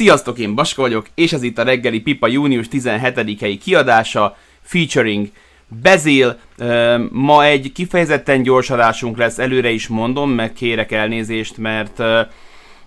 Sziasztok, én Baska vagyok, és ez itt a reggeli Pipa június 17-i kiadása, featuring Bezil. Ma egy kifejezetten gyors adásunk lesz, előre is mondom, meg kérek elnézést, mert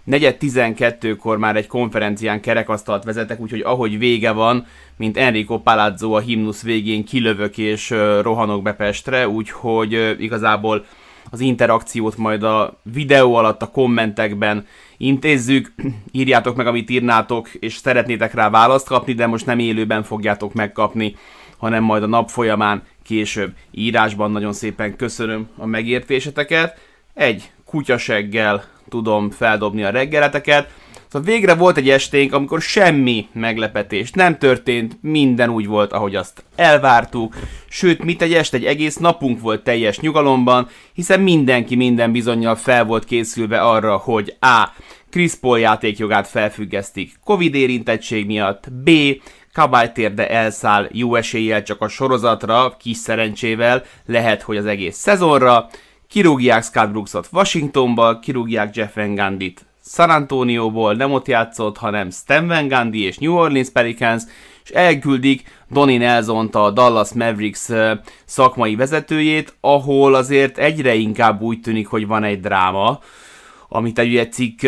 negyed 12-kor már egy konferencián kerekasztalt vezetek, úgyhogy ahogy vége van, mint Enrico Palazzo a himnusz végén kilövök és rohanok be Pestre, úgyhogy igazából az interakciót majd a videó alatt, a kommentekben intézzük, írjátok meg, amit írnátok, és szeretnétek rá választ kapni, de most nem élőben fogjátok megkapni, hanem majd a nap folyamán később írásban. Nagyon szépen köszönöm a megértéseteket. Egy kutyaseggel tudom feldobni a reggeleteket. Szóval végre volt egy esténk, amikor semmi meglepetés nem történt, minden úgy volt, ahogy azt elvártuk, sőt, mit egy este, egy egész napunk volt teljes nyugalomban, hiszen mindenki minden bizonyal fel volt készülve arra, hogy A. Chris Paul játékjogát felfüggesztik Covid érintettség miatt, B. Kabálytérde elszáll jó eséllyel csak a sorozatra, kis szerencsével, lehet, hogy az egész szezonra, kirúgják Scott Brooksot Washingtonba, kirúgják Jeff Van Gandit San Antonióból, nem ott játszott, hanem Stan Van és New Orleans Pelicans, és elküldik Donnie nelson a Dallas Mavericks szakmai vezetőjét, ahol azért egyre inkább úgy tűnik, hogy van egy dráma, amit egy cikk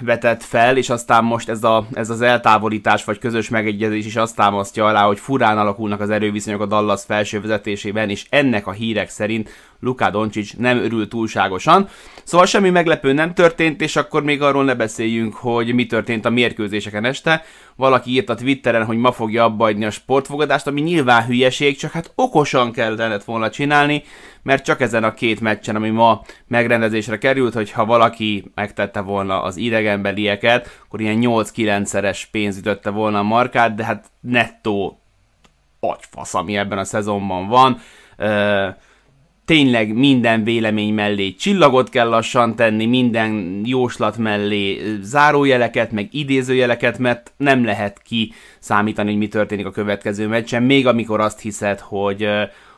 vetett fel, és aztán most ez, a, ez az eltávolítás vagy közös megegyezés is azt támasztja alá, hogy furán alakulnak az erőviszonyok a Dallas felső vezetésében, és ennek a hírek szerint Luka Doncic nem örül túlságosan. Szóval semmi meglepő nem történt, és akkor még arról ne beszéljünk, hogy mi történt a mérkőzéseken este. Valaki írt a Twitteren, hogy ma fogja abbaadni a sportfogadást, ami nyilván hülyeség, csak hát okosan kellene volna csinálni, mert csak ezen a két meccsen, ami ma megrendezésre került, hogy ha valaki megtette volna az idegenbelieket, akkor ilyen 8-9-szeres pénz ütötte volna a markát, de hát nettó agyfasz, ami ebben a szezonban van. Uh, tényleg minden vélemény mellé csillagot kell lassan tenni, minden jóslat mellé zárójeleket, meg idézőjeleket, mert nem lehet ki számítani, hogy mi történik a következő meccsen, még amikor azt hiszed, hogy,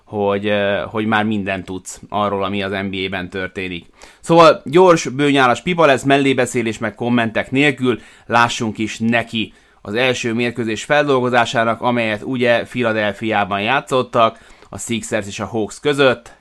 hogy, hogy már mindent tudsz arról, ami az NBA-ben történik. Szóval gyors, bőnyálas pipa lesz, mellébeszélés meg kommentek nélkül, lássunk is neki az első mérkőzés feldolgozásának, amelyet ugye Philadelphiában játszottak, a Sixers és a Hawks között.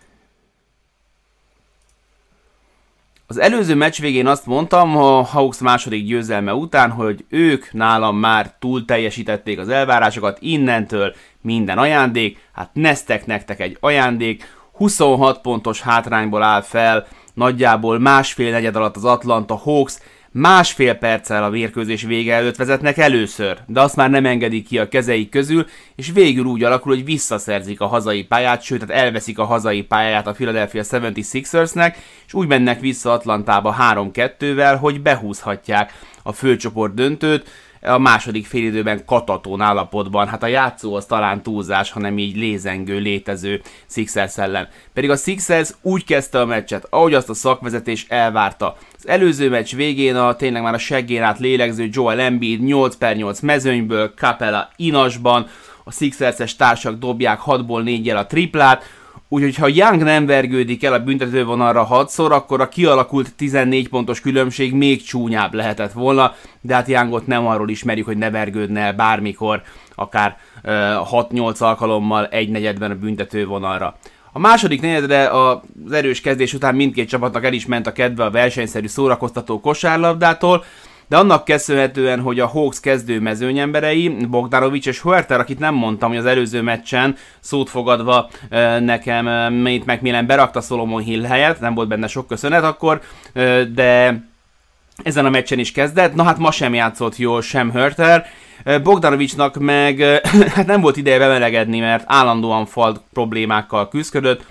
Az előző meccs végén azt mondtam a Hawks második győzelme után, hogy ők nálam már túl teljesítették az elvárásokat, innentől minden ajándék, hát neztek nektek egy ajándék, 26 pontos hátrányból áll fel, nagyjából másfél negyed alatt az Atlanta Hawks, másfél perccel a mérkőzés vége előtt vezetnek először, de azt már nem engedik ki a kezeik közül, és végül úgy alakul, hogy visszaszerzik a hazai pályát, sőt, tehát elveszik a hazai pályáját a Philadelphia 76ersnek, és úgy mennek vissza Atlantába 3-2-vel, hogy behúzhatják a főcsoport döntőt, a második félidőben katatón állapotban, hát a játszó az talán túlzás, hanem így lézengő, létező Sixers ellen. Pedig a Sixers úgy kezdte a meccset, ahogy azt a szakvezetés elvárta. Az előző meccs végén a tényleg már a seggén át lélegző Joel Embiid 8 per 8 mezőnyből, Capella inasban, a Sixers-es társak dobják 6-ból 4 a triplát, Úgyhogy ha Young nem vergődik el a büntetővonalra hatszor, akkor a kialakult 14 pontos különbség még csúnyább lehetett volna, de hát Youngot nem arról ismerjük, hogy ne vergődne el bármikor, akár uh, 6-8 alkalommal egy negyedben a büntetővonalra. A második negyedre az erős kezdés után mindkét csapatnak el is ment a kedve a versenyszerű szórakoztató kosárlabdától, de annak köszönhetően, hogy a Hawks kezdő mezőnyemberei, Bogdanovics és Huerter, akit nem mondtam, hogy az előző meccsen szót fogadva nekem Mate McMillan berakta Solomon Hill helyett, nem volt benne sok köszönet akkor, de ezen a meccsen is kezdett, na hát ma sem játszott jól sem Hörter, Bogdanovicsnak meg hát nem volt ideje bemelegedni, mert állandóan fal problémákkal küzdött,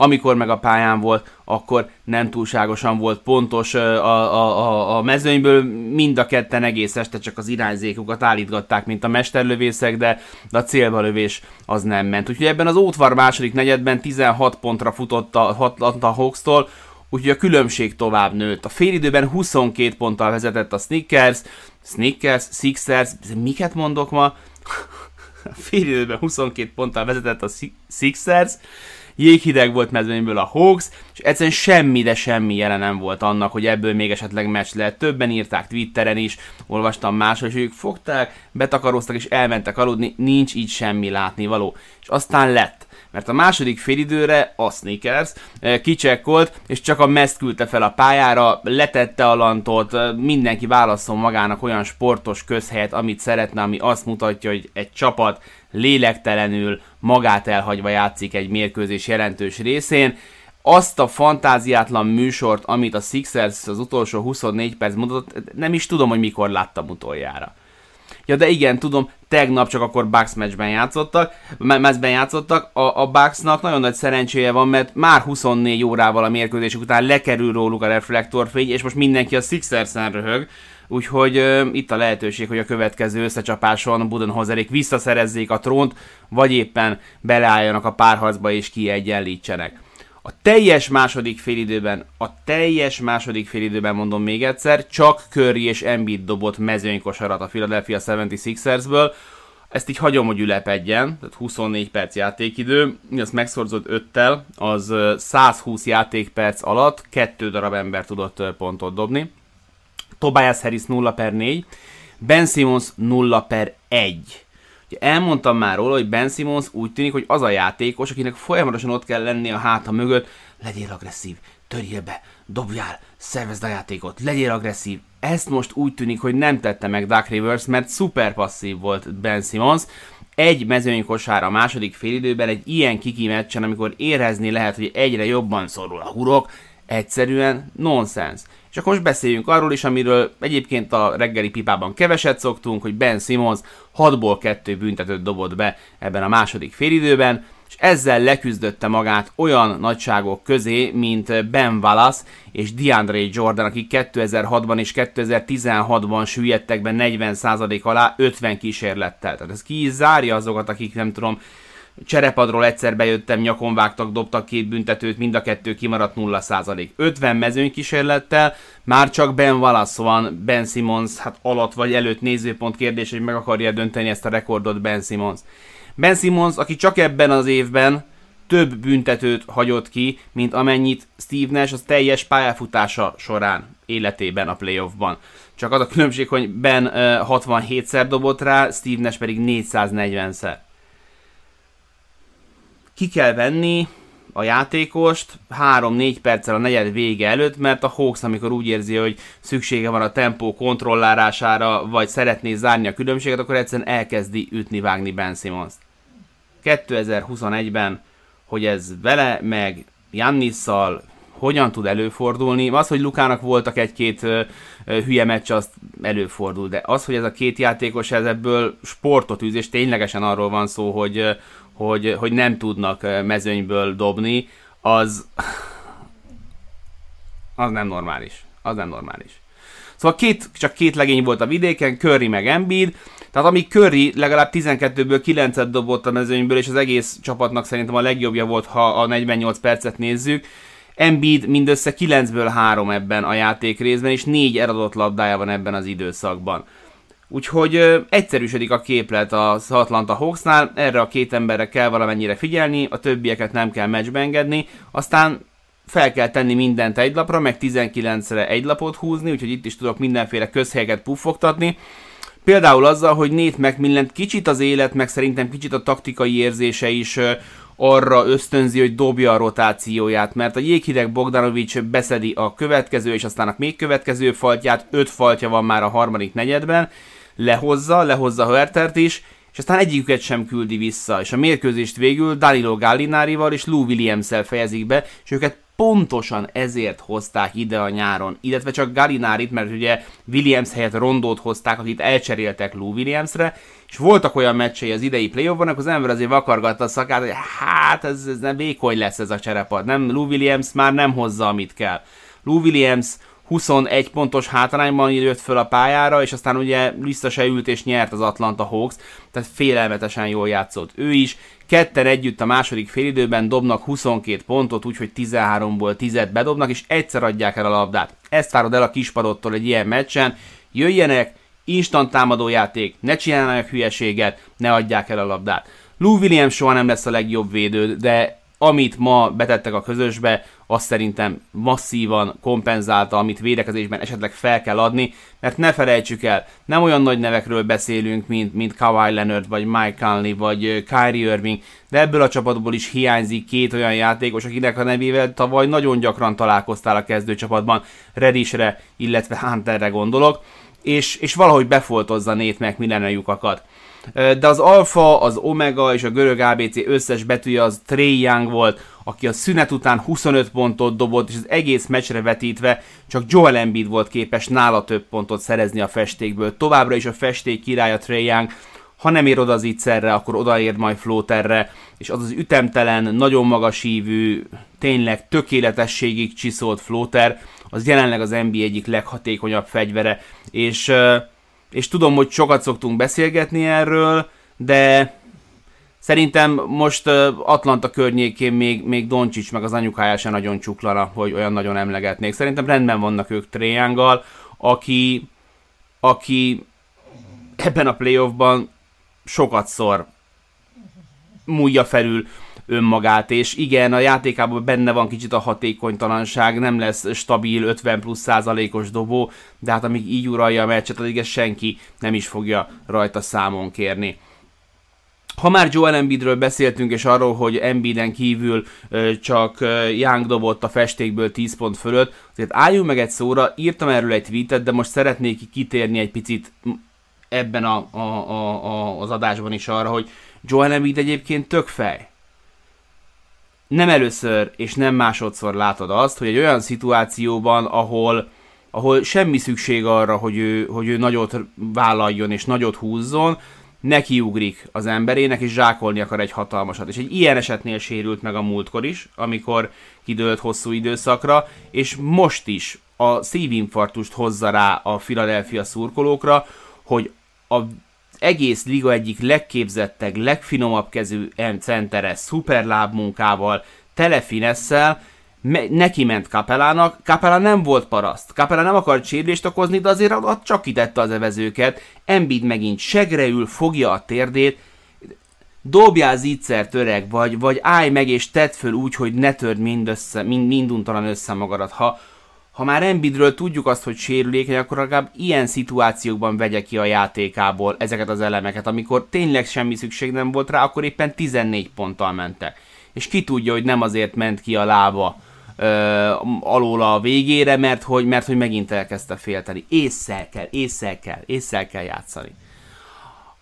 amikor meg a pályán volt, akkor nem túlságosan volt pontos a, a, a, a mezőnyből, mind a ketten egész este csak az irányzékukat állítgatták, mint a mesterlövészek, de, a célba lövés az nem ment. Úgyhogy ebben az Ótvar második negyedben 16 pontra futott a, a Hawks-tól, úgyhogy a különbség tovább nőtt. A félidőben 22 ponttal vezetett a Snickers, Snickers, Sixers, miket mondok ma? A félidőben 22 ponttal vezetett a Sixers, jéghideg volt mezőnyből a Hawks, és egyszerűen semmi, de semmi jelen nem volt annak, hogy ebből még esetleg meccs lehet. Többen írták Twitteren is, olvastam máshol, és ők fogták, betakaróztak és elmentek aludni, nincs így semmi látnivaló. És aztán lett mert a második félidőre a Sneakers eh, kicsekkolt, és csak a Meszt küldte fel a pályára, letette a lantot, eh, mindenki válaszol magának olyan sportos közhelyet, amit szeretne, ami azt mutatja, hogy egy csapat lélektelenül magát elhagyva játszik egy mérkőzés jelentős részén, azt a fantáziátlan műsort, amit a Sixers az utolsó 24 perc mutatott, nem is tudom, hogy mikor láttam utoljára. Ja, de igen, tudom, tegnap csak akkor Bucks meccsben játszottak, meccsben játszottak, a, a Bucksnak nagyon nagy szerencséje van, mert már 24 órával a mérkőzésük után lekerül róluk a reflektorfény, és most mindenki a Sixers-en röhög, úgyhogy uh, itt a lehetőség, hogy a következő összecsapáson Budenhozerék visszaszerezzék a trónt, vagy éppen beleálljanak a párharcba és kiegyenlítsenek. A teljes második félidőben, a teljes második félidőben mondom még egyszer, csak Curry és Embiid dobott mezőnykosarat a Philadelphia 76ersből, ezt így hagyom, hogy ülepedjen, tehát 24 perc játékidő, ezt megszorzott 5-tel, az 120 játékperc alatt kettő darab ember tudott pontot dobni. Tobias Harris 0 per 4, Ben Simmons 0 per 1. Ugye elmondtam már róla, hogy Ben Simmons úgy tűnik, hogy az a játékos, akinek folyamatosan ott kell lenni a háta mögött, legyél agresszív, törjél be, dobjál, szervezd a játékot, legyél agresszív. Ezt most úgy tűnik, hogy nem tette meg Duck Rivers, mert szuper passzív volt Ben Simmons. Egy mezőny kosára a második félidőben egy ilyen kiki meccsen, amikor érezni lehet, hogy egyre jobban szorul a hurok, egyszerűen nonsens. És akkor most beszéljünk arról is, amiről egyébként a reggeli pipában keveset szoktunk, hogy Ben Simmons 6-ból 2 büntetőt dobott be ebben a második félidőben, és ezzel leküzdötte magát olyan nagyságok közé, mint Ben Wallace és DeAndre Jordan, akik 2006-ban és 2016-ban süllyedtek be 40% alá 50 kísérlettel. Tehát ez ki is zárja azokat, akik nem tudom, cserepadról egyszer bejöttem, nyakon vágtak, dobtak két büntetőt, mind a kettő kimaradt 0%. 50 mezőny kísérlettel, már csak Ben Wallace van, Ben Simmons hát alatt vagy előtt nézőpont kérdés, hogy meg akarja dönteni ezt a rekordot Ben Simmons. Ben Simmons, aki csak ebben az évben több büntetőt hagyott ki, mint amennyit Steve Nash az teljes pályafutása során életében a playoffban. Csak az a különbség, hogy Ben uh, 67-szer dobott rá, Steve Nash pedig 440-szer ki kell venni a játékost 3-4 perccel a negyed vége előtt, mert a Hawks, amikor úgy érzi, hogy szüksége van a tempó kontrollálására, vagy szeretné zárni a különbséget, akkor egyszerűen elkezdi ütni-vágni Ben Simmons. 2021-ben, hogy ez vele, meg Jannisszal hogyan tud előfordulni. Az, hogy Lukának voltak egy-két hülye meccs, azt előfordul, de az, hogy ez a két játékos ez ebből sportot űz, és ténylegesen arról van szó, hogy, hogy, hogy nem tudnak mezőnyből dobni, az, az nem normális. Az nem normális. Szóval két, csak két legény volt a vidéken, Curry meg Embiid, tehát amíg Curry legalább 12-ből 9-et dobott a mezőnyből, és az egész csapatnak szerintem a legjobbja volt, ha a 48 percet nézzük, Embiid mindössze 9-ből 3 ebben a játék részben, és 4 eladott labdája van ebben az időszakban. Úgyhogy ö, egyszerűsödik a képlet az Atlanta Hawksnál, erre a két emberre kell valamennyire figyelni, a többieket nem kell meccsbe engedni, aztán fel kell tenni mindent egy lapra, meg 19-re egy lapot húzni, úgyhogy itt is tudok mindenféle közhelyeket puffogtatni. Például azzal, hogy Nate McMillan kicsit az élet, meg szerintem kicsit a taktikai érzése is ö, arra ösztönzi, hogy dobja a rotációját, mert a jéghideg Bogdanovics beszedi a következő és aztán a még következő faltját, öt faltja van már a harmadik negyedben, lehozza, lehozza Hörtert is, és aztán egyiküket sem küldi vissza, és a mérkőzést végül Danilo Gallinárival és Lou williams fejezik be, és őket pontosan ezért hozták ide a nyáron, illetve csak Gallinárit, mert ugye Williams helyett Rondót hozták, akit elcseréltek Lou Williamsre, és voltak olyan meccsei az idei playoffban, akkor az ember azért vakargatta a szakát, hogy hát ez, ez nem vékony lesz ez a cserepad, nem Lou Williams már nem hozza, amit kell. Lou Williams 21 pontos hátrányban jött föl a pályára, és aztán ugye vissza se ült és nyert az Atlanta Hawks, tehát félelmetesen jól játszott ő is. Ketten együtt a második félidőben dobnak 22 pontot, úgyhogy 13-ból 10-et bedobnak, és egyszer adják el a labdát. Ezt várod el a kispadottól egy ilyen meccsen. Jöjjenek, instant támadójáték, ne csináljanak hülyeséget, ne adják el a labdát. Lou Williams soha nem lesz a legjobb védő, de amit ma betettek a közösbe, azt szerintem masszívan kompenzálta, amit védekezésben esetleg fel kell adni, mert ne felejtsük el, nem olyan nagy nevekről beszélünk, mint, mint Kawhi Leonard, vagy Mike Conley, vagy Kyrie Irving, de ebből a csapatból is hiányzik két olyan játékos, akinek a nevével tavaly nagyon gyakran találkoztál a kezdőcsapatban, Redisre, illetve Hunterre gondolok, és, és valahogy befoltozza Nate meg minden lyukakat de az alfa, az omega és a görög ABC összes betűje az Trey Young volt, aki a szünet után 25 pontot dobott, és az egész meccsre vetítve csak Joel Embiid volt képes nála több pontot szerezni a festékből. Továbbra is a festék királya Trey Young, ha nem ér oda az ígyszerre, akkor odaér majd floaterre, és az az ütemtelen, nagyon magas hívű, tényleg tökéletességig csiszolt floater, az jelenleg az NBA egyik leghatékonyabb fegyvere, és és tudom, hogy sokat szoktunk beszélgetni erről, de szerintem most Atlanta környékén még, még Doncsics meg az anyukája sem nagyon csuklana, hogy olyan nagyon emlegetnék. Szerintem rendben vannak ők Tréjánggal, aki, aki ebben a playoffban sokat szor múlja felül önmagát, és igen, a játékában benne van kicsit a hatékonytalanság, nem lesz stabil 50 plusz százalékos dobó, de hát amíg így uralja a meccset, addig ezt senki nem is fogja rajta számon kérni. Ha már Joel Embiidről beszéltünk, és arról, hogy Embiiden kívül csak Young dobott a festékből 10 pont fölött, azért álljunk meg egy szóra, írtam erről egy tweetet, de most szeretnék kitérni egy picit ebben a, a, a, a, az adásban is arra, hogy Joel Embiid egyébként tök fej nem először és nem másodszor látod azt, hogy egy olyan szituációban, ahol, ahol semmi szükség arra, hogy ő, hogy ő nagyot vállaljon és nagyot húzzon, nekiugrik az emberének, és zsákolni akar egy hatalmasat. És egy ilyen esetnél sérült meg a múltkor is, amikor kidőlt hosszú időszakra, és most is a szívinfarktust hozza rá a Philadelphia szurkolókra, hogy a egész liga egyik legképzettebb, legfinomabb kezű centere, szuperlábmunkával, telefinesszel, me- neki ment Kapelának, Kapelá nem volt paraszt, Kapelá nem akart sérülést okozni, de azért ott csak kitette az evezőket, Embiid megint segre ül, fogja a térdét, dobjál zicser öreg, vagy, vagy állj meg és tedd föl úgy, hogy ne törd mind össze, mind, minduntalan össze magadat. Ha, ha már Embiidről tudjuk azt, hogy sérülékeny, akkor legalább ilyen szituációkban vegye ki a játékából ezeket az elemeket, amikor tényleg semmi szükség nem volt rá, akkor éppen 14 ponttal mentek. És ki tudja, hogy nem azért ment ki a lába ö, alól a végére, mert hogy, mert hogy megint elkezdte félteni. Észszel kell, észszel kell, észszel kell játszani.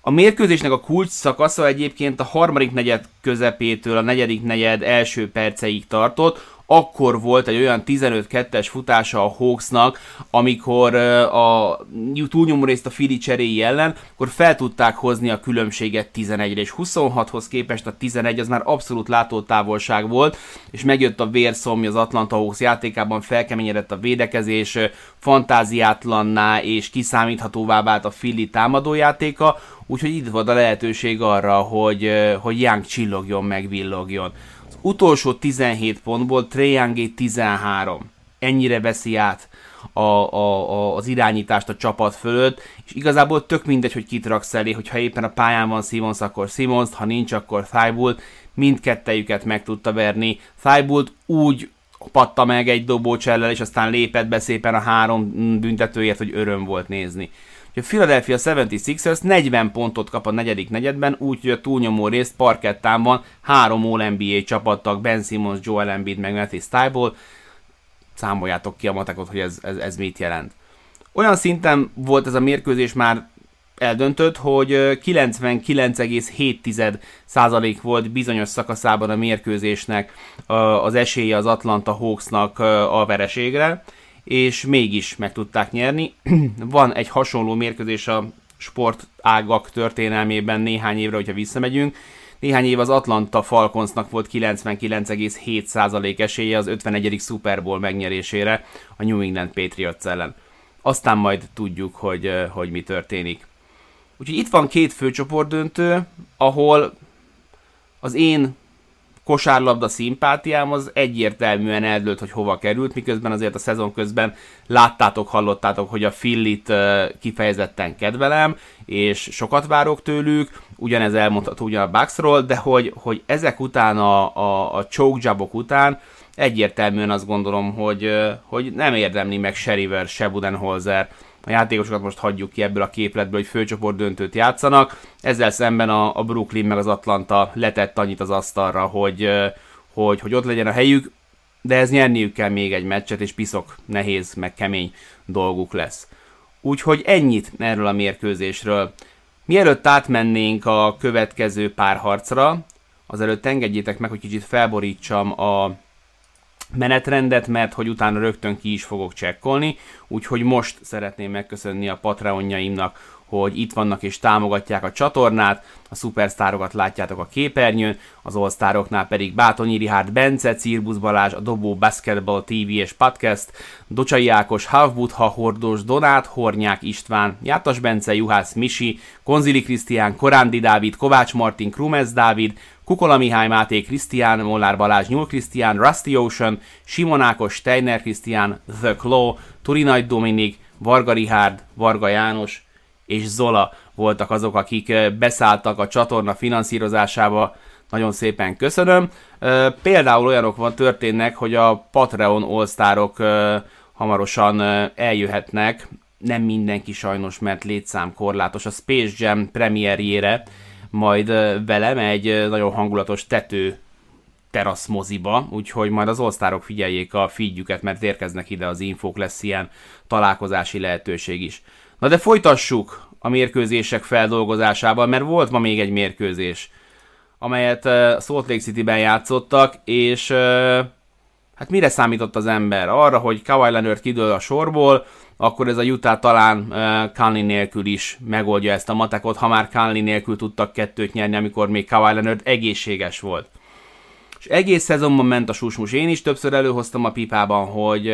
A mérkőzésnek a kulcs szakasza egyébként a harmadik negyed közepétől a negyedik negyed első perceig tartott, akkor volt egy olyan 15-2-es futása a Hawksnak, amikor a túlnyomó részt a Fili cseréi ellen, akkor fel tudták hozni a különbséget 11-re, és 26-hoz képest. A 11 az már abszolút látótávolság volt, és megjött a vérszomj az Atlanta Hawks játékában, felkeményedett a védekezés, fantáziátlanná és kiszámíthatóvá vált a Philly támadójátéka, úgyhogy itt volt a lehetőség arra, hogy, hogy Young csillogjon, megvillogjon utolsó 17 pontból Treyangé 13. Ennyire veszi át a, a, a, az irányítást a csapat fölött, és igazából tök mindegy, hogy kit raksz elé, hogyha éppen a pályán van Simons, akkor Simons, ha nincs, akkor Thibault, mindkettejüket meg tudta verni. Thibault úgy patta meg egy dobócsellel, és aztán lépett be szépen a három büntetőért, hogy öröm volt nézni a Philadelphia 76ers 40 pontot kap a negyedik negyedben, úgyhogy a túlnyomó részt parkettán van három All-NBA csapattak, Ben Simmons, Joel Embiid, meg Matthew Stiebel. Számoljátok ki a matekot, hogy ez, ez, ez mit jelent. Olyan szinten volt ez a mérkőzés már eldöntött, hogy 99,7% volt bizonyos szakaszában a mérkőzésnek az esélye az Atlanta Hawksnak a vereségre és mégis meg tudták nyerni. Van egy hasonló mérkőzés a sportágak történelmében néhány évre, hogyha visszamegyünk. Néhány év az Atlanta Falconsnak volt 99,7% esélye az 51. Super Bowl megnyerésére a New England Patriots ellen. Aztán majd tudjuk, hogy, hogy mi történik. Úgyhogy itt van két főcsoportdöntő, ahol az én kosárlabda szimpátiám az egyértelműen eldőlt, hogy hova került, miközben azért a szezon közben láttátok, hallottátok, hogy a Fillit kifejezetten kedvelem, és sokat várok tőlük, ugyanez elmondható ugyan a Bucksról, de hogy, hogy ezek után, a, a, a choke jobok után egyértelműen azt gondolom, hogy, hogy nem érdemli meg Sheriver, se Budenholzer, a játékosokat most hagyjuk ki ebből a képletből, hogy főcsoport döntőt játszanak. Ezzel szemben a, a Brooklyn meg az Atlanta letett annyit az asztalra, hogy, hogy, hogy ott legyen a helyük, de ez nyerniük kell még egy meccset, és piszok nehéz, meg kemény dolguk lesz. Úgyhogy ennyit erről a mérkőzésről. Mielőtt átmennénk a következő párharcra, azelőtt engedjétek meg, hogy kicsit felborítsam a menetrendet, mert hogy utána rögtön ki is fogok csekkolni, úgyhogy most szeretném megköszönni a Patreonjaimnak, hogy itt vannak és támogatják a csatornát, a szupersztárokat látjátok a képernyőn, az all pedig Bátonyi Rihárd Bence, Cirbusz Balázs, a Dobó Basketball TV és Podcast, Docsai Ákos, Havbutha, Hordós Donát, Hornyák István, Játas Bence, Juhász Misi, Konzili Krisztián, Korándi Dávid, Kovács Martin, Krumez Dávid, Kukola Mihály Máté Krisztián, Mollár Balázs Nyúl Krisztián, Rusty Ocean, Simon Ákos, Steiner Krisztián, The Claw, Turinaj Dominik, Varga Rihárd, Varga János és Zola voltak azok, akik beszálltak a csatorna finanszírozásába. Nagyon szépen köszönöm. Például olyanok van történnek, hogy a Patreon All-Starok hamarosan eljöhetnek, nem mindenki sajnos, mert létszám korlátos a Space Jam premierjére, majd velem egy nagyon hangulatos tető terasz moziba, úgyhogy majd az osztárok figyeljék a figyüket, mert érkeznek ide az infók, lesz ilyen találkozási lehetőség is. Na de folytassuk a mérkőzések feldolgozásával, mert volt ma még egy mérkőzés, amelyet uh, Salt Lake City-ben játszottak, és uh, hát mire számított az ember? Arra, hogy Kawhi Leonard kidől a sorból, akkor ez a Utah talán uh, Conley nélkül is megoldja ezt a matekot, ha már Conley nélkül tudtak kettőt nyerni, amikor még Kawhi Leonard egészséges volt. És egész szezonban ment a susmus. Én is többször előhoztam a pipában, hogy,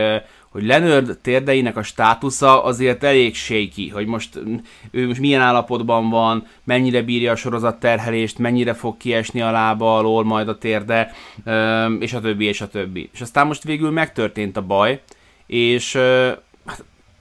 hogy Leonard térdeinek a státusza azért elég shaky, hogy most ő most milyen állapotban van, mennyire bírja a sorozat terhelést, mennyire fog kiesni a lába alól majd a térde, és a többi, és a többi. És aztán most végül megtörtént a baj, és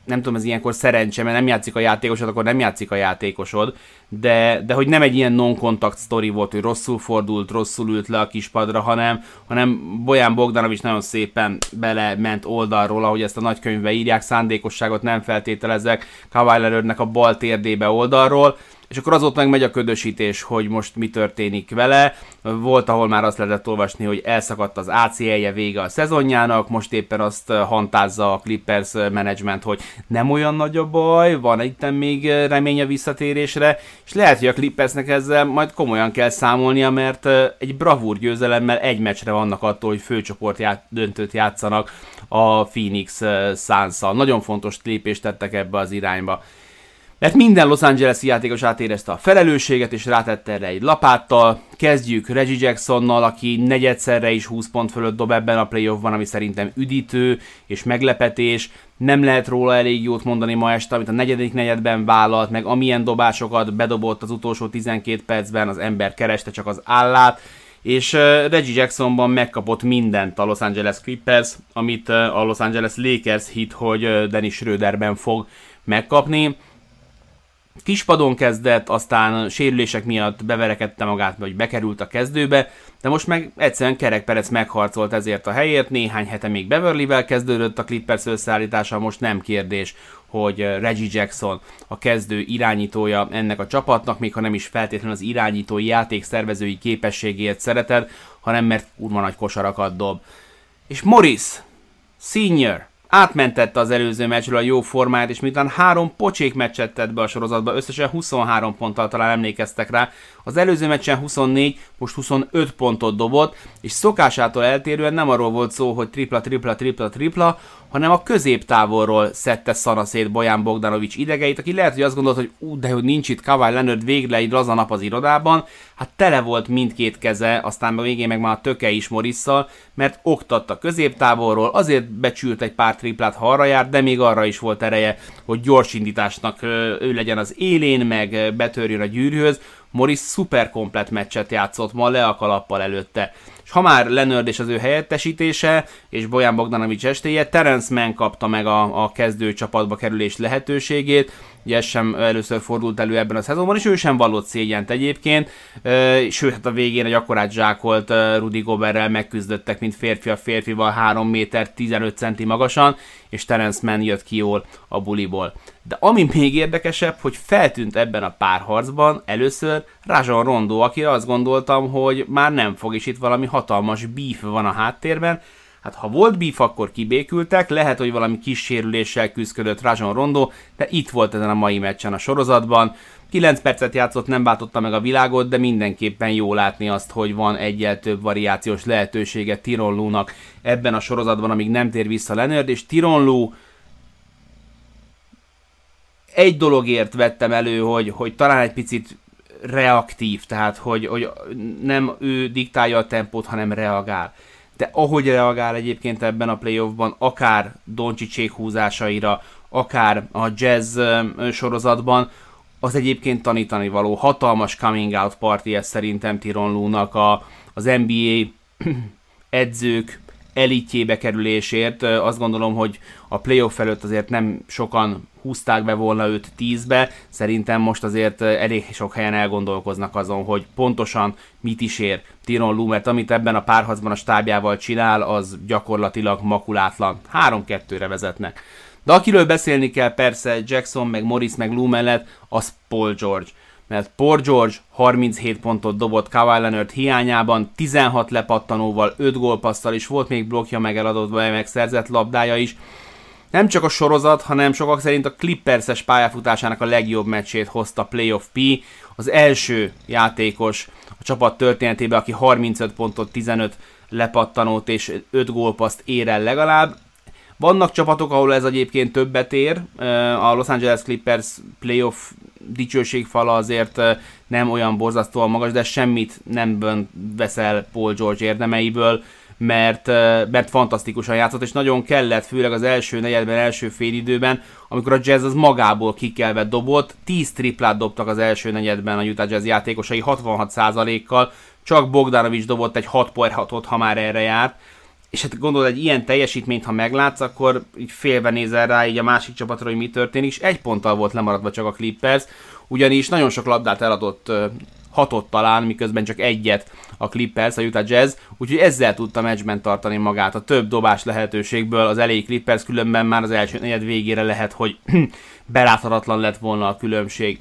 nem tudom, ez ilyenkor szerencse, mert nem játszik a játékosod, akkor nem játszik a játékosod, de, de hogy nem egy ilyen non-contact story volt, hogy rosszul fordult, rosszul ült le a kispadra, hanem, hanem Bojan Bogdanovics nagyon szépen bele ment oldalról, ahogy ezt a nagykönyvbe írják, szándékosságot nem feltételezek, Kawhi a bal térdébe oldalról, és akkor az ott meg megy a ködösítés, hogy most mi történik vele. Volt, ahol már azt lehetett olvasni, hogy elszakadt az ACL-je vége a szezonjának, most éppen azt hantázza a Clippers management, hogy nem olyan nagy a baj, van itt még remény a visszatérésre, és lehet, hogy a Clippersnek ezzel majd komolyan kell számolnia, mert egy bravúr győzelemmel egy meccsre vannak attól, hogy főcsoport ját, döntőt játszanak a Phoenix suns Nagyon fontos lépést tettek ebbe az irányba. Mert minden Los Angeles játékos átérezte a felelősséget, és rátette erre egy lapáttal. Kezdjük Reggie Jacksonnal, aki negyedszerre is 20 pont fölött dob ebben a playoffban, ami szerintem üdítő és meglepetés. Nem lehet róla elég jót mondani ma este, amit a negyedik negyedben vállalt, meg amilyen dobásokat bedobott az utolsó 12 percben, az ember kereste csak az állát és Reggie Jacksonban megkapott mindent a Los Angeles Clippers, amit a Los Angeles Lakers hit, hogy Dennis Schröderben fog megkapni kispadon kezdett, aztán sérülések miatt beverekedte magát, vagy bekerült a kezdőbe, de most meg egyszerűen Kerek Perec megharcolt ezért a helyért, néhány hete még Beverlyvel kezdődött a Clippers összeállítása, most nem kérdés, hogy Reggie Jackson a kezdő irányítója ennek a csapatnak, még ha nem is feltétlenül az irányítói játékszervezői képességét szereted, hanem mert kurva nagy kosarakat dob. És Morris, senior, átmentette az előző meccsről a jó formáját, és miután három pocsék meccset tett be a sorozatba, összesen 23 ponttal talán emlékeztek rá, az előző meccsen 24, most 25 pontot dobott, és szokásától eltérően nem arról volt szó, hogy tripla, tripla, tripla, tripla, hanem a középtávolról szedte szanaszét Bojan Bogdanovics idegeit, aki lehet, hogy azt gondolt, hogy ú, de hogy nincs itt Kawhi Leonard végre egy laza nap az irodában, hát tele volt mindkét keze, aztán a végén meg már a töke is Morisszal, mert oktatta középtávolról, azért becsült egy pár triplát, ha arra járt, de még arra is volt ereje, hogy gyors indításnak ő legyen az élén, meg betörjön a gyűrűhöz. Morris szuper komplet meccset játszott ma le a kalappal előtte. És ha már Leonard és az ő helyettesítése, és Bojan Bogdanovics estéje, Terence Mann kapta meg a, a kezdő csapatba kerülés lehetőségét, ugye ez sem először fordult elő ebben a szezonban, és ő sem vallott szégyent egyébként, sőt, hát a végén egy akkorát zsákolt Rudy Goberrel megküzdöttek, mint férfi a férfival 3 méter 15 centi magasan, és Terence Mann jött ki jól a buliból. De ami még érdekesebb, hogy feltűnt ebben a párharcban először Rajon Rondo, akire azt gondoltam, hogy már nem fog, és itt valami hatalmas beef van a háttérben, Hát ha volt beef, akkor kibékültek, lehet, hogy valami kis sérüléssel küzdött Rajon Rondo, de itt volt ezen a mai meccsen a sorozatban. 9 percet játszott, nem váltotta meg a világot, de mindenképpen jó látni azt, hogy van egyel több variációs lehetősége Tiron Lu-nak ebben a sorozatban, amíg nem tér vissza Leonard, és Tiron Lu egy dologért vettem elő, hogy, hogy talán egy picit reaktív, tehát hogy, hogy nem ő diktálja a tempót, hanem reagál de ahogy reagál egyébként ebben a playoffban, akár Doncsicsék húzásaira, akár a jazz sorozatban, az egyébként tanítani való. Hatalmas coming out party ez szerintem Tiron Lu-nak a, az NBA edzők elitjébe kerülésért. Azt gondolom, hogy a playoff előtt azért nem sokan húzták be volna őt 10-be, szerintem most azért elég sok helyen elgondolkoznak azon, hogy pontosan mit is ér Tiron Lu, mert amit ebben a párharcban a stábjával csinál, az gyakorlatilag makulátlan. 3-2-re vezetnek. De akiről beszélni kell persze Jackson, meg Morris, meg Lou mellett, az Paul George. Mert Paul George 37 pontot dobott Kawhi Leonard hiányában, 16 lepattanóval, 5 gólpasszal is volt még blokja meg eladott, meg szerzett labdája is nem csak a sorozat, hanem sokak szerint a Clippers-es pályafutásának a legjobb meccsét hozta Playoff P, az első játékos a csapat történetében, aki 35 pontot, 15 lepattanót és 5 gólpaszt ér el legalább. Vannak csapatok, ahol ez egyébként többet ér. A Los Angeles Clippers playoff dicsőségfala azért nem olyan borzasztóan magas, de semmit nem veszel Paul George érdemeiből mert, mert fantasztikusan játszott, és nagyon kellett, főleg az első negyedben, első félidőben, amikor a Jazz az magából kikelve dobott, 10 triplát dobtak az első negyedben a Utah Jazz játékosai 66%-kal, csak Bogdanovics dobott egy 6 6 ot ha már erre járt, és hát gondolod, egy ilyen teljesítményt, ha meglátsz, akkor így félve nézel rá így a másik csapatra, hogy mi történik, és egy ponttal volt lemaradva csak a Clippers, ugyanis nagyon sok labdát eladott hatot talán, miközben csak egyet a Clippers, a Utah Jazz, úgyhogy ezzel tudta meccsben tartani magát a több dobás lehetőségből az elég Clippers, különben már az első negyed végére lehet, hogy beláthatatlan lett volna a különbség.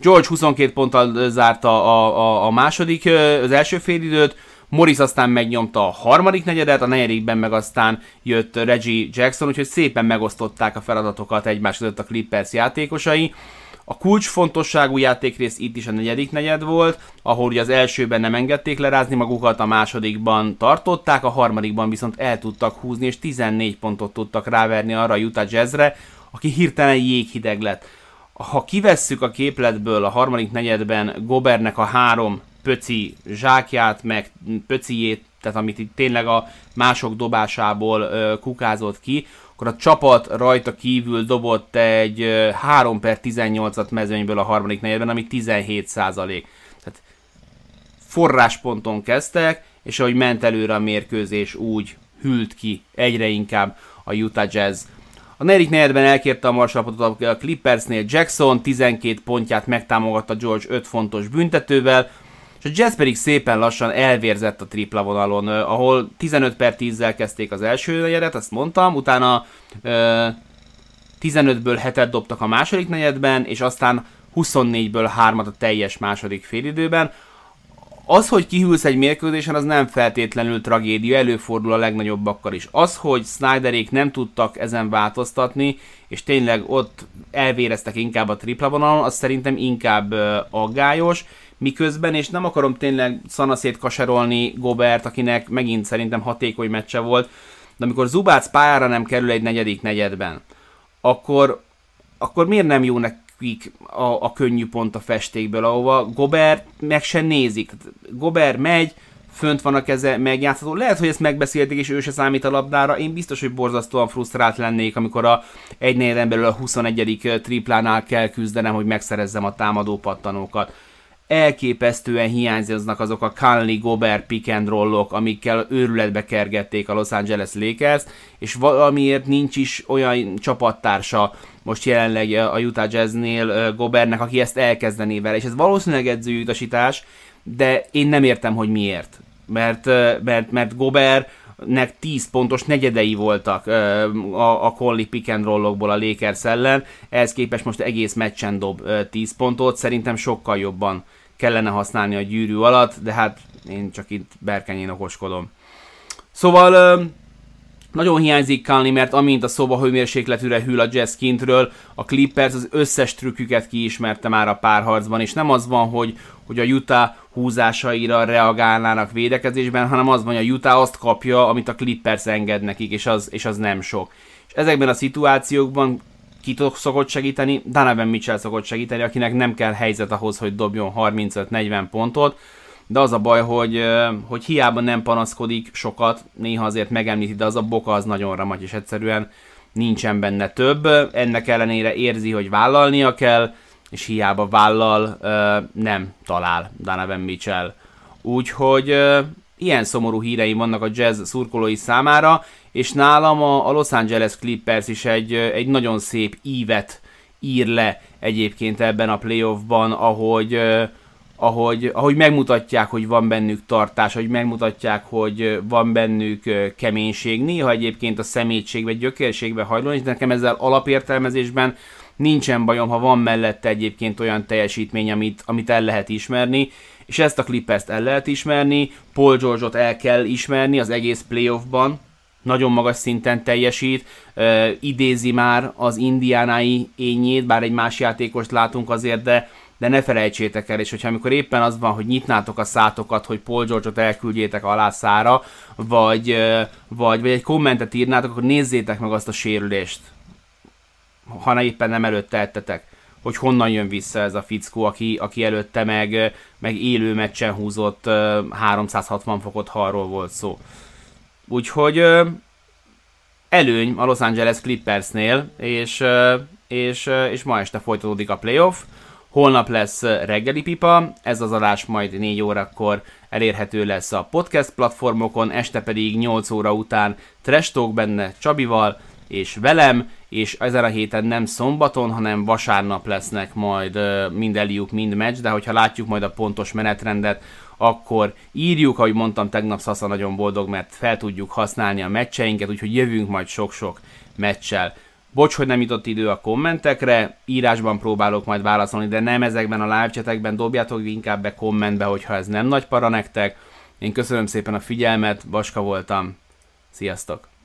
George 22 ponttal zárta a, a, a második, az első félidőt, Morris aztán megnyomta a harmadik negyedet, a negyedikben meg aztán jött Reggie Jackson, úgyhogy szépen megosztották a feladatokat egymás között a Clippers játékosai. A kulcsfontosságú játékrész itt is a negyedik negyed volt, ahol ugye az elsőben nem engedték lerázni magukat, a másodikban tartották, a harmadikban viszont el tudtak húzni, és 14 pontot tudtak ráverni arra a Utah Jazzre, aki hirtelen jéghideg lett. Ha kivesszük a képletből a harmadik negyedben Gobernek a három pöci zsákját, meg pöciét, tehát amit itt tényleg a mások dobásából ö, kukázott ki, akkor a csapat rajta kívül dobott egy 3 per 18-at mezőnyből a harmadik negyedben, ami 17 százalék. Tehát forrásponton kezdtek, és ahogy ment előre a mérkőzés, úgy hűlt ki egyre inkább a Utah Jazz. A negyedik negyedben elkérte a marsalapotot a Clippersnél Jackson, 12 pontját megtámogatta George 5 fontos büntetővel, a Jazz pedig szépen lassan elvérzett a tripla vonalon, ahol 15 per 10-zel kezdték az első negyedet, ezt mondtam, utána 15-ből 7-et dobtak a második negyedben, és aztán 24-ből 3-at a teljes második félidőben. Az, hogy kihűlsz egy mérkőzésen, az nem feltétlenül tragédia, előfordul a legnagyobbakkal is. Az, hogy Snyderék nem tudtak ezen változtatni, és tényleg ott elvéreztek inkább a tripla vonalon, az szerintem inkább aggályos, miközben, és nem akarom tényleg szanaszét kaserolni Gobert, akinek megint szerintem hatékony meccse volt, de amikor Zubác pályára nem kerül egy negyedik negyedben, akkor, akkor miért nem jó nekik a, a könnyű pont a festékből, ahova Gobert meg se nézik. Gobert megy, fönt van a keze, megjátszható. Lehet, hogy ezt megbeszélték, és ő se számít a labdára. Én biztos, hogy borzasztóan frusztrált lennék, amikor a egy negyeden belül a 21. triplánál kell küzdenem, hogy megszerezzem a támadó pattanókat elképesztően hiányoznak azok a Conley Gobert pick and rollok, amikkel őrületbe kergették a Los Angeles Lakers, és valamiért nincs is olyan csapattársa most jelenleg a Utah Jazznél Gobertnek, aki ezt elkezdené vele, és ez valószínűleg edzői utasítás, de én nem értem, hogy miért. Mert, mert, mert Gobert nek 10 pontos negyedei voltak a, a Conley pick and rollokból a Lakers ellen, ehhez képest most egész meccsen dob 10 pontot, szerintem sokkal jobban kellene használni a gyűrű alatt, de hát én csak itt berkenyén okoskodom. Szóval nagyon hiányzik Conley, mert amint a szoba hőmérsékletűre hűl a jazz kintről, a Clippers az összes trükküket kiismerte már a párharcban, és nem az van, hogy, hogy a Utah húzásaira reagálnának védekezésben, hanem az van, hogy a Utah azt kapja, amit a Clippers enged nekik, és az, és az nem sok. És ezekben a szituációkban ki szokott segíteni? Donovan Mitchell szokott segíteni, akinek nem kell helyzet ahhoz, hogy dobjon 35-40 pontot, de az a baj, hogy, hogy hiába nem panaszkodik sokat, néha azért megemlíti, de az a boka az nagyon ramagy, és egyszerűen nincsen benne több. Ennek ellenére érzi, hogy vállalnia kell, és hiába vállal, nem talál Donovan Mitchell. Úgyhogy ilyen szomorú hírei vannak a jazz szurkolói számára, és nálam a, Los Angeles Clippers is egy, egy nagyon szép ívet ír le egyébként ebben a playoffban, ahogy, ahogy, ahogy megmutatják, hogy van bennük tartás, hogy megmutatják, hogy van bennük keménység, néha egyébként a szemétségbe, gyökérségbe hajló, és nekem ezzel alapértelmezésben nincsen bajom, ha van mellette egyébként olyan teljesítmény, amit, amit el lehet ismerni, és ezt a Clippers-t el lehet ismerni, Paul George-ot el kell ismerni az egész playoffban, nagyon magas szinten teljesít, uh, idézi már az indiánái ényét, bár egy más játékost látunk azért, de, de ne felejtsétek el, és hogyha amikor éppen az van, hogy nyitnátok a szátokat, hogy Paul George-ot elküldjétek alá szára, vagy, vagy, vagy egy kommentet írnátok, akkor nézzétek meg azt a sérülést, ha éppen nem előtte ettetek hogy honnan jön vissza ez a fickó, aki, aki előtte meg, meg élő meccsen húzott 360 fokot, ha arról volt szó. Úgyhogy előny a Los Angeles Clippersnél, és, és, és ma este folytatódik a playoff. Holnap lesz reggeli pipa, ez az adás majd 4 órakor elérhető lesz a podcast platformokon, este pedig 8 óra után Trash Talk benne Csabival és velem, és ezen a héten nem szombaton, hanem vasárnap lesznek majd mind Eliuk, mind meccs, de hogyha látjuk majd a pontos menetrendet, akkor írjuk, ahogy mondtam, tegnap Szasza nagyon boldog, mert fel tudjuk használni a meccseinket, úgyhogy jövünk majd sok-sok meccsel. Bocs, hogy nem jutott idő a kommentekre, írásban próbálok majd válaszolni, de nem ezekben a live chatekben, dobjátok inkább be kommentbe, hogyha ez nem nagy para nektek. Én köszönöm szépen a figyelmet, Vaska voltam, sziasztok!